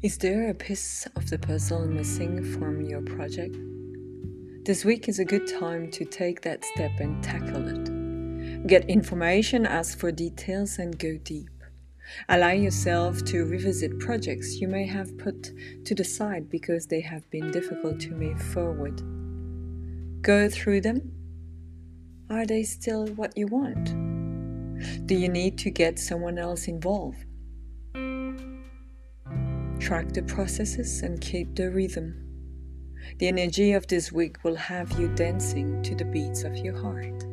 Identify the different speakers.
Speaker 1: Is there a piece of the puzzle missing from your project? This week is a good time to take that step and tackle it. Get information, ask for details, and go deep. Allow yourself to revisit projects you may have put to the side because they have been difficult to move forward. Go through them. Are they still what you want? Do you need to get someone else involved? Track the processes and keep the rhythm. The energy of this week will have you dancing to the beats of your heart.